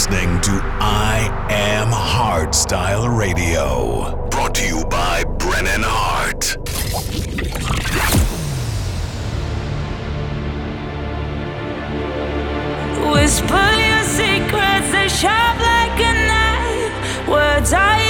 listening to I Am Hardstyle Radio. Brought to you by Brennan Heart. Whisper your secrets, they sharp like a knife. Words are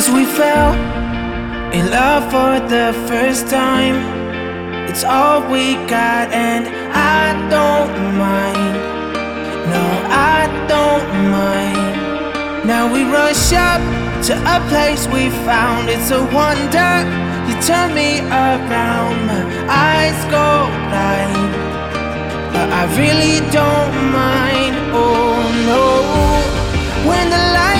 as we fell in love for the first time. It's all we got, and I don't mind. No, I don't mind. Now we rush up to a place we found. It's a wonder you turn me around. My eyes go blind, but I really don't mind. Oh no, when the light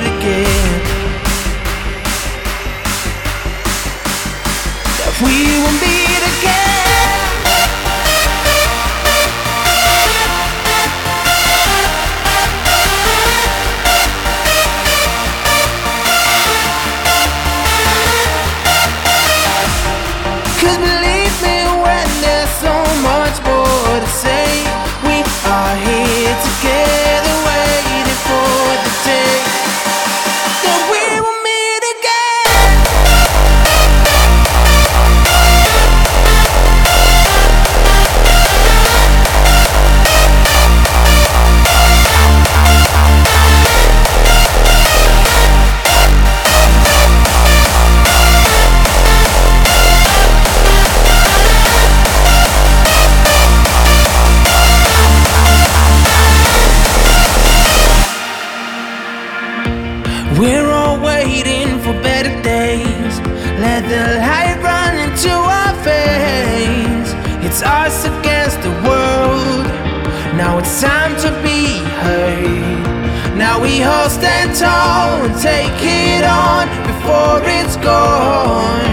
before it's gone.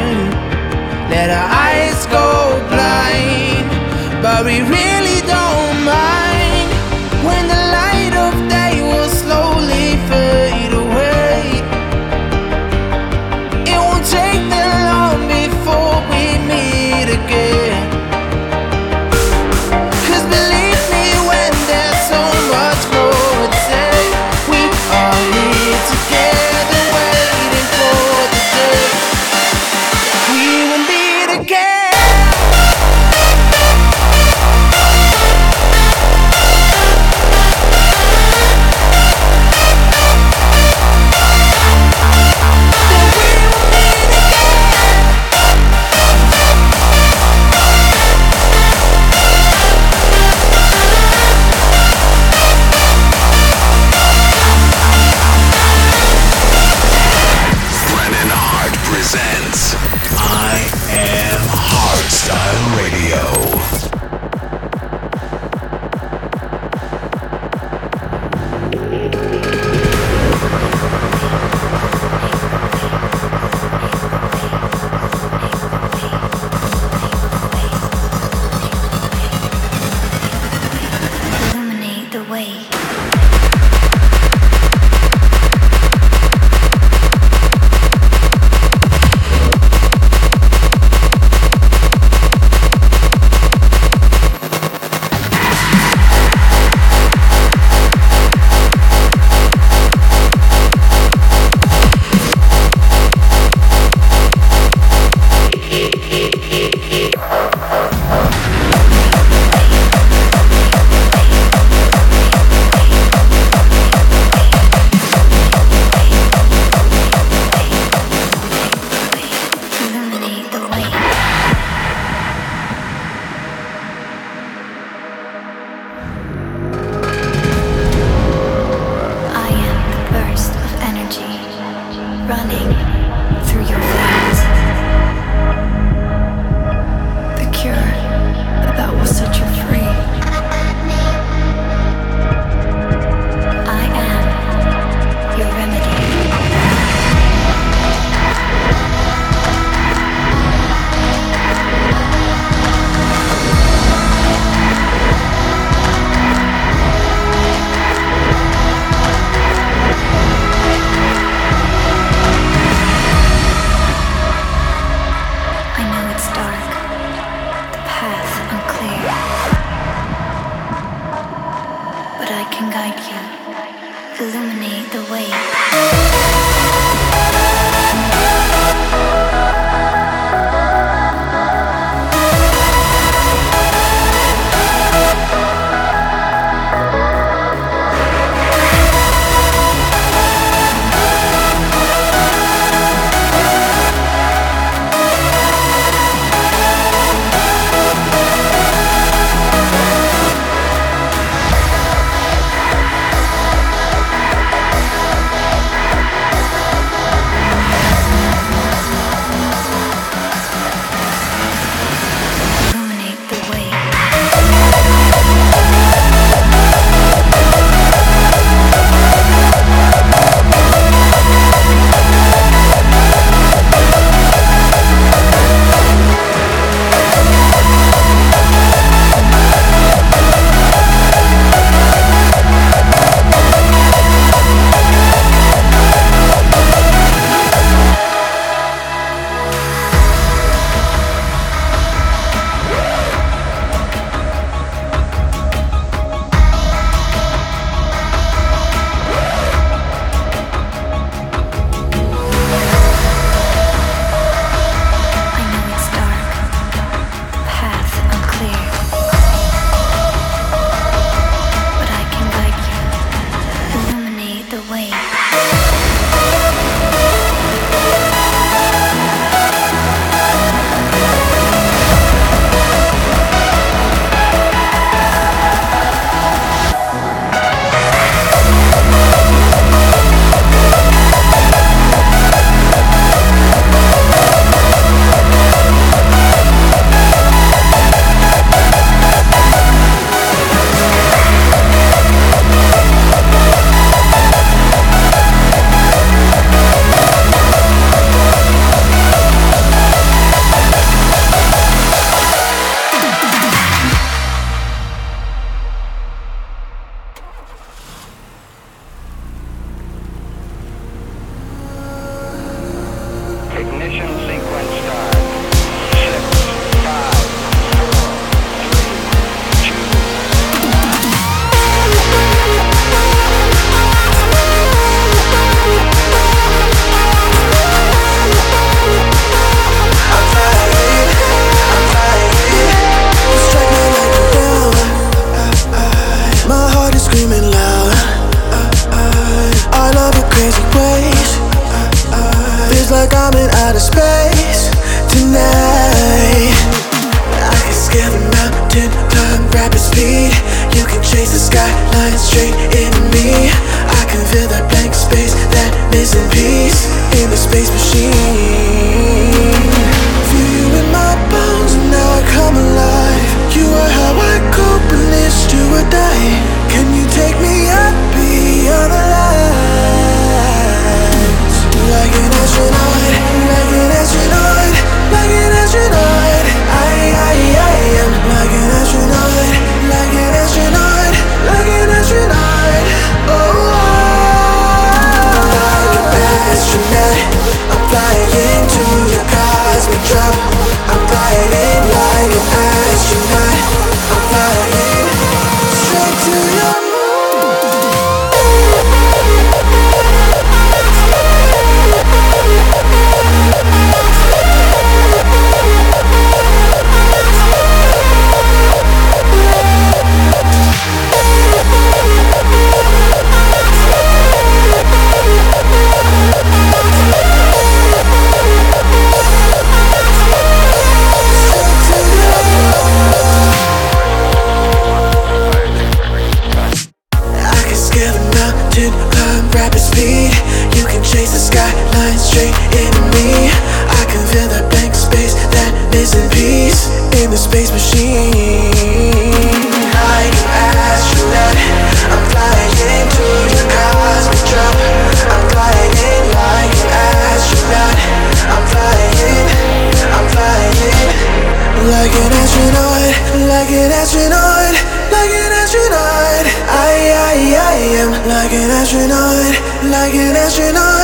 Like an astronaut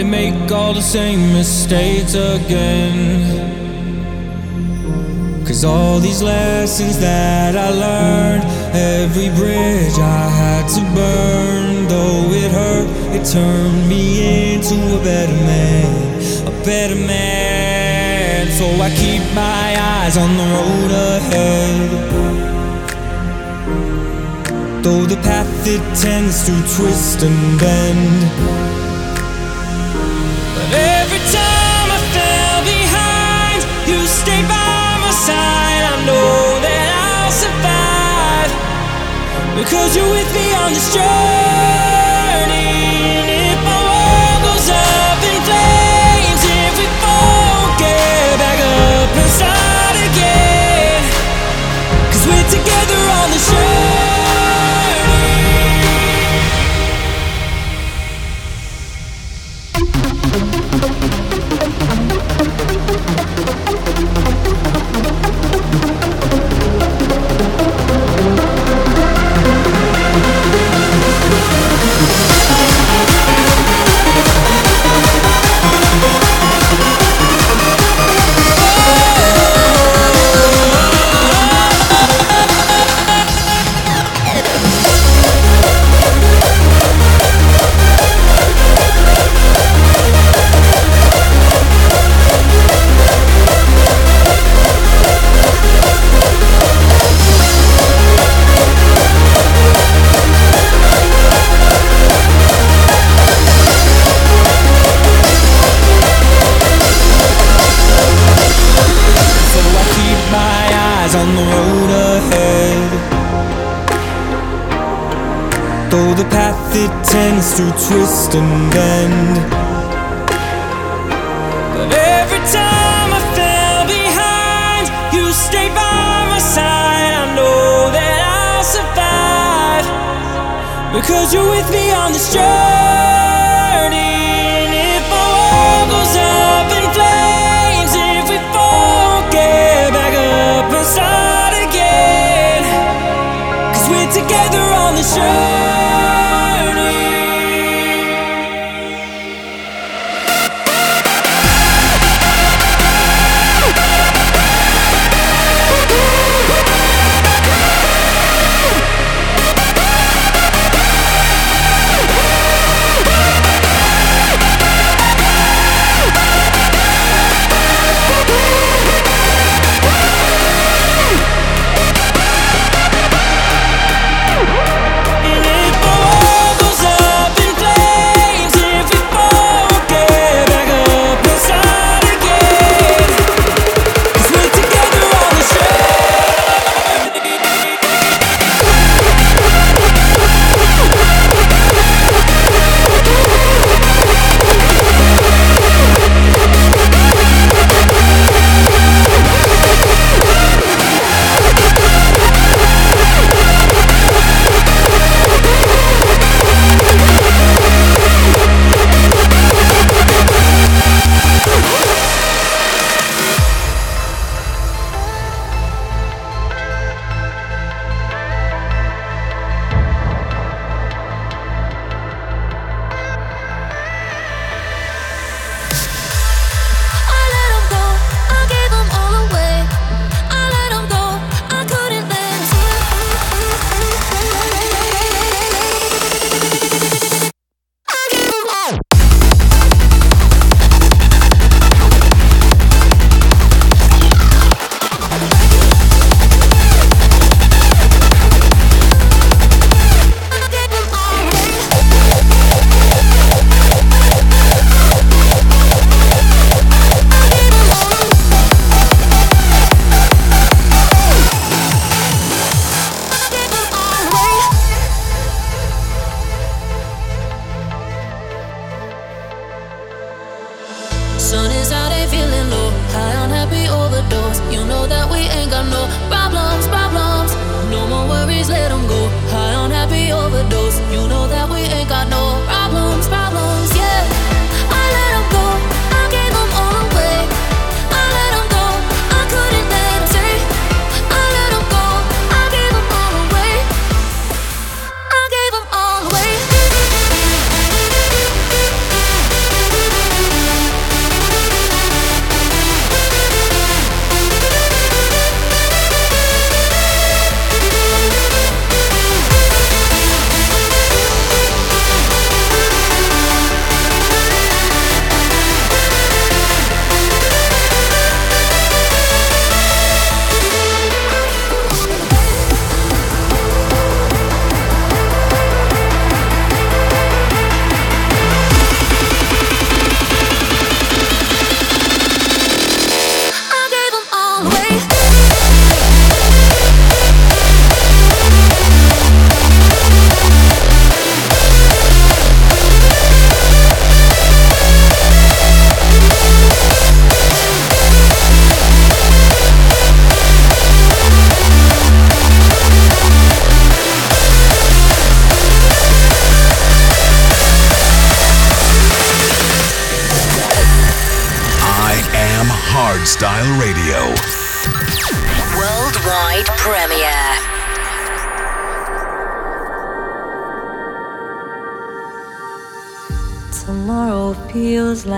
probably make all the same mistakes again. Cause all these lessons that I learned, every bridge I had to burn, though it hurt, it turned me into a better man, a better man. So I keep my eyes on the road ahead. Though the path it tends to twist and bend. Because you're with me on this journey. Twist and. But every time I fell behind, you stayed by my side. I know that I'll survive because you're with me on this journey. And if my world goes up in flames, if we fall, get back up and start again. Cause we're together on this journey.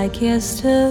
Feels like yesterday.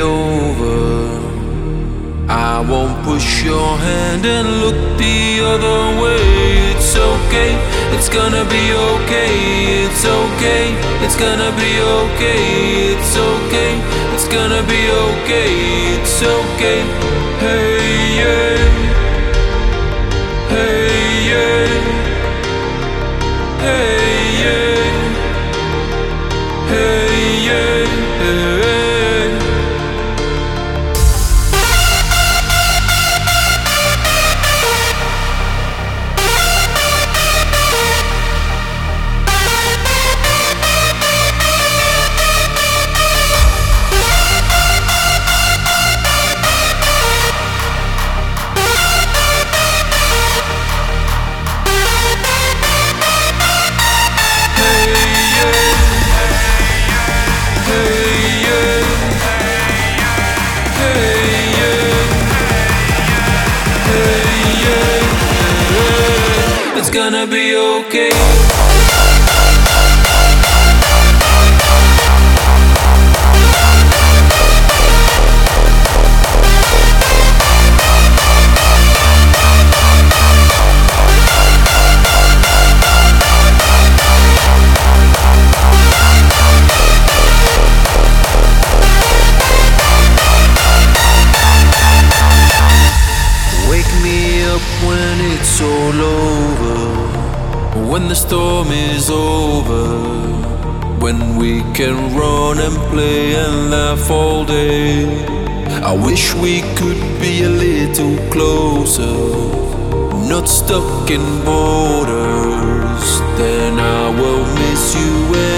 Over. I won't push your hand and look the other way. It's okay, it's gonna be okay. It's okay, it's gonna be okay. It's okay, it's gonna be okay. It's okay. Hey, yeah. Gonna be okay. Storm is over, when we can run and play and laugh all day. I wish we could be a little closer, not stuck in borders. Then I will miss you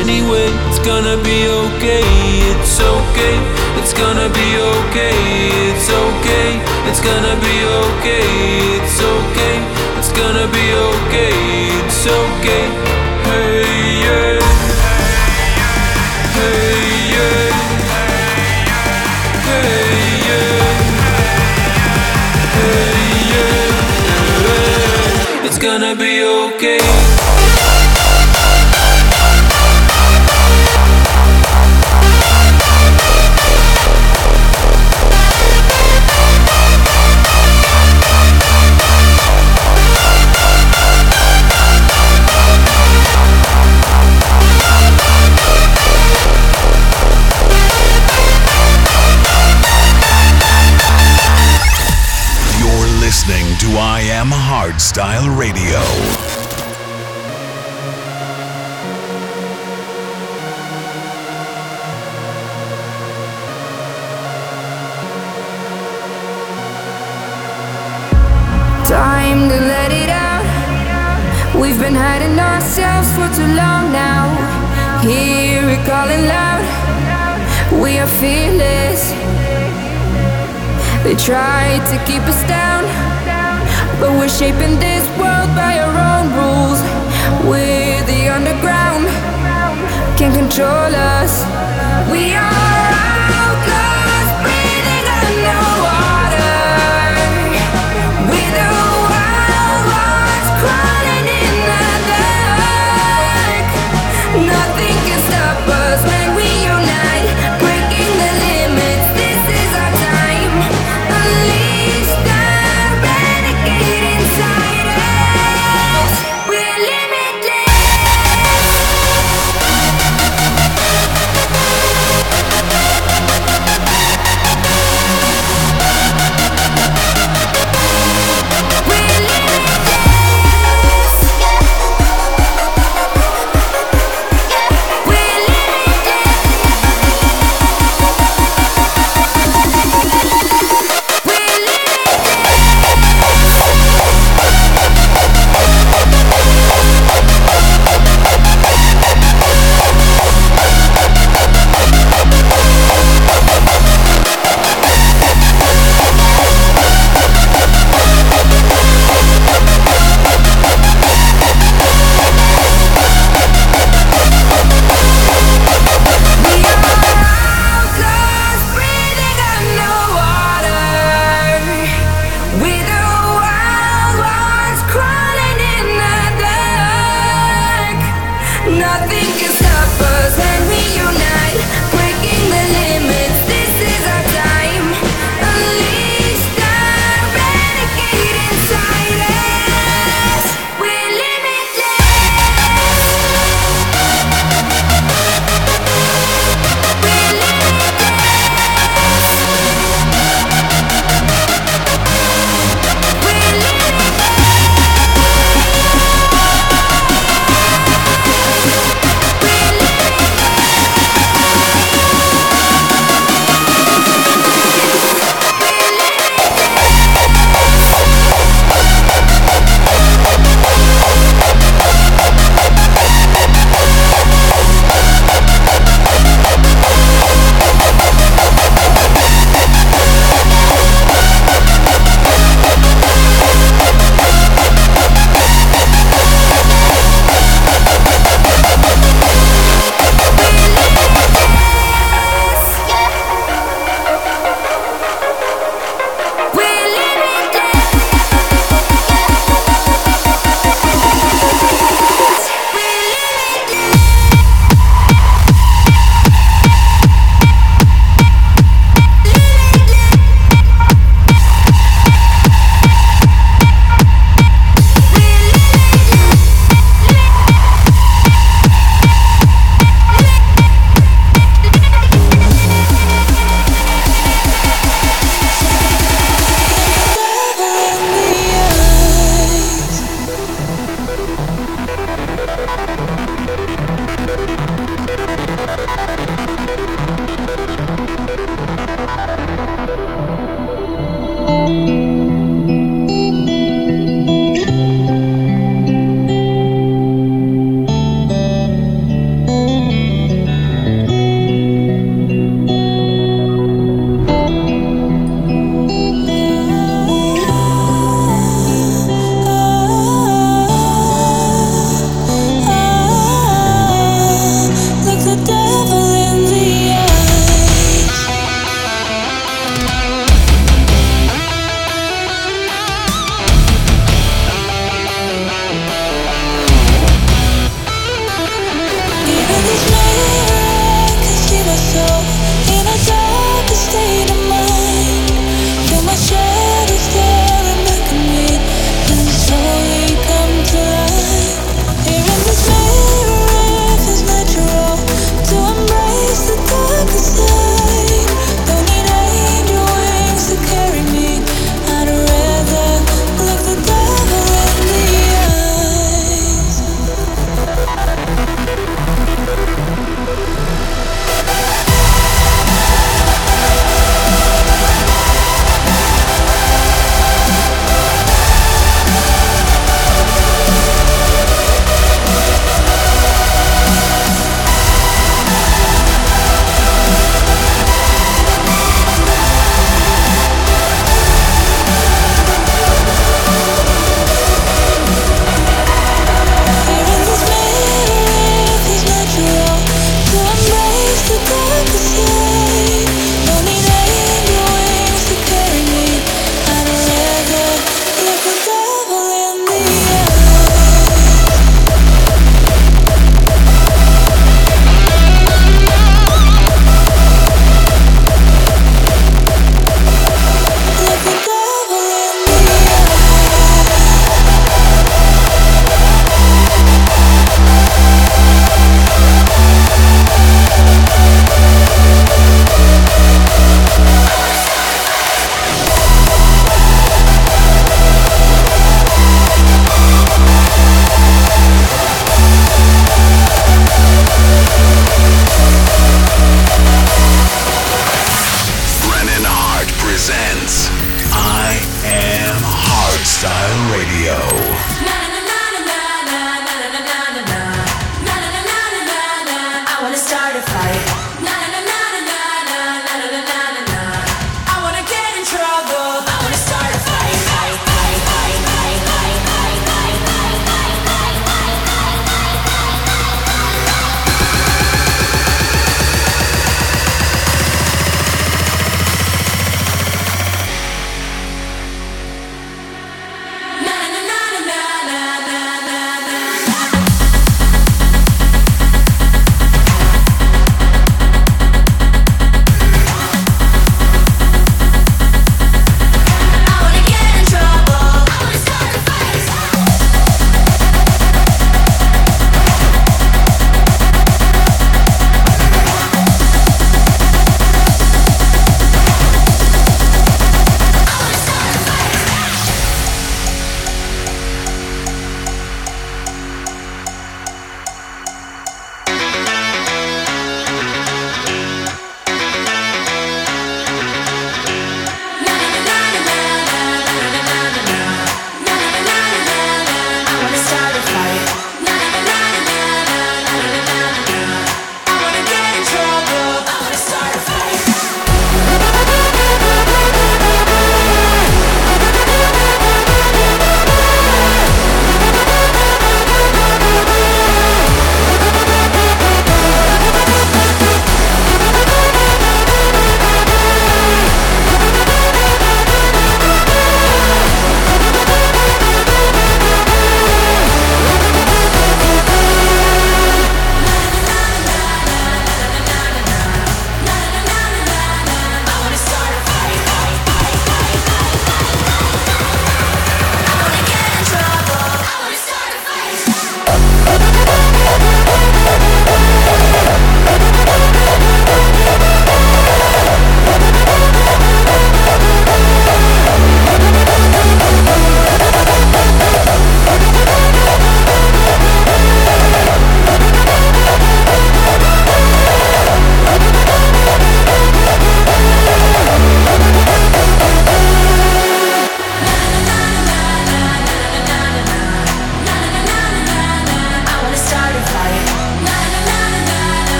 anyway. It's gonna be okay, it's okay, it's gonna be okay, it's okay, it's gonna be okay, it's okay, it's gonna be okay okay. think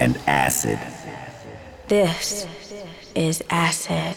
and acid. This is acid.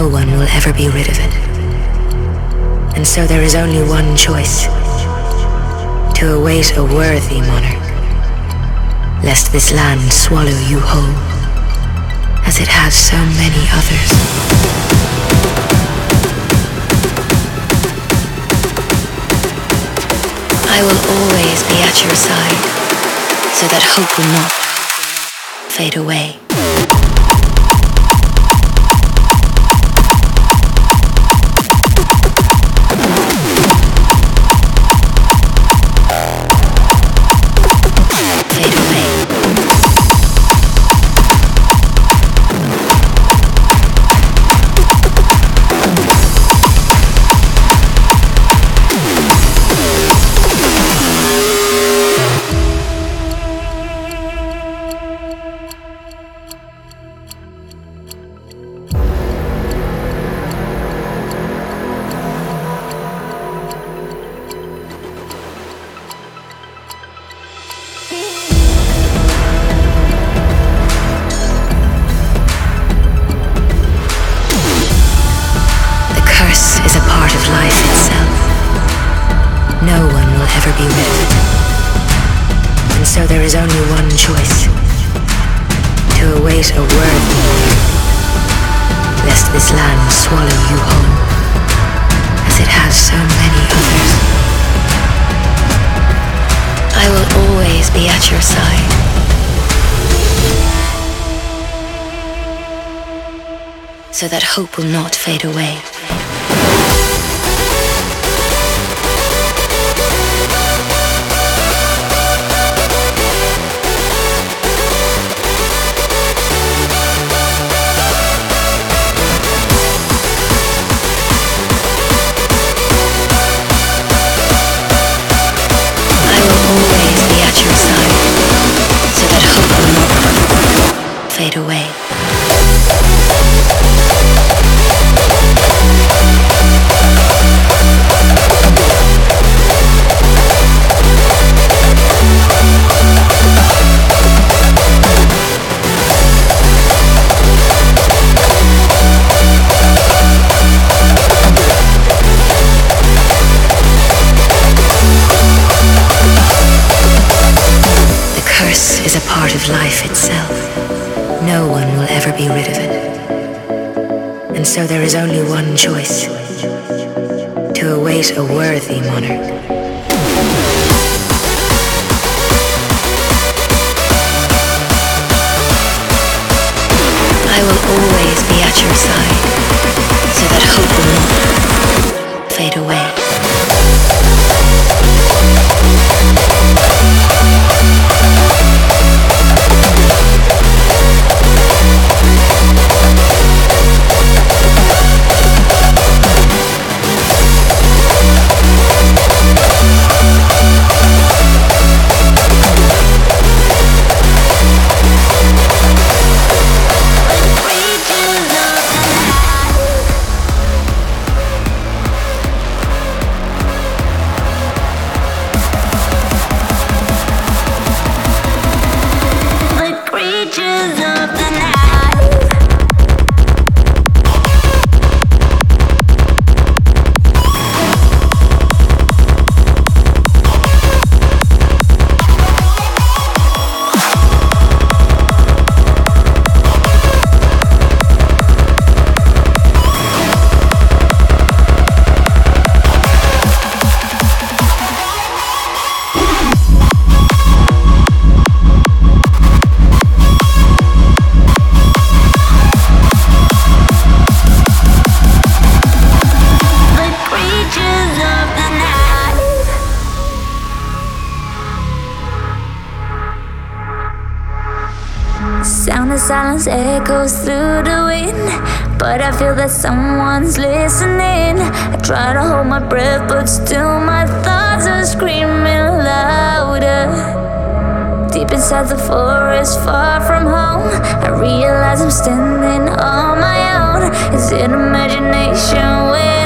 No one will ever be rid of it. And so there is only one choice to await a worthy monarch, lest this land swallow you whole, as it has so many others. I will always be at your side, so that hope will not fade away. so that hope will not fade away. echoes through the wind. But I feel that someone's listening. I try to hold my breath, but still my thoughts are screaming louder. Deep inside the forest, far from home, I realize I'm standing on my own. Is it imagination? Where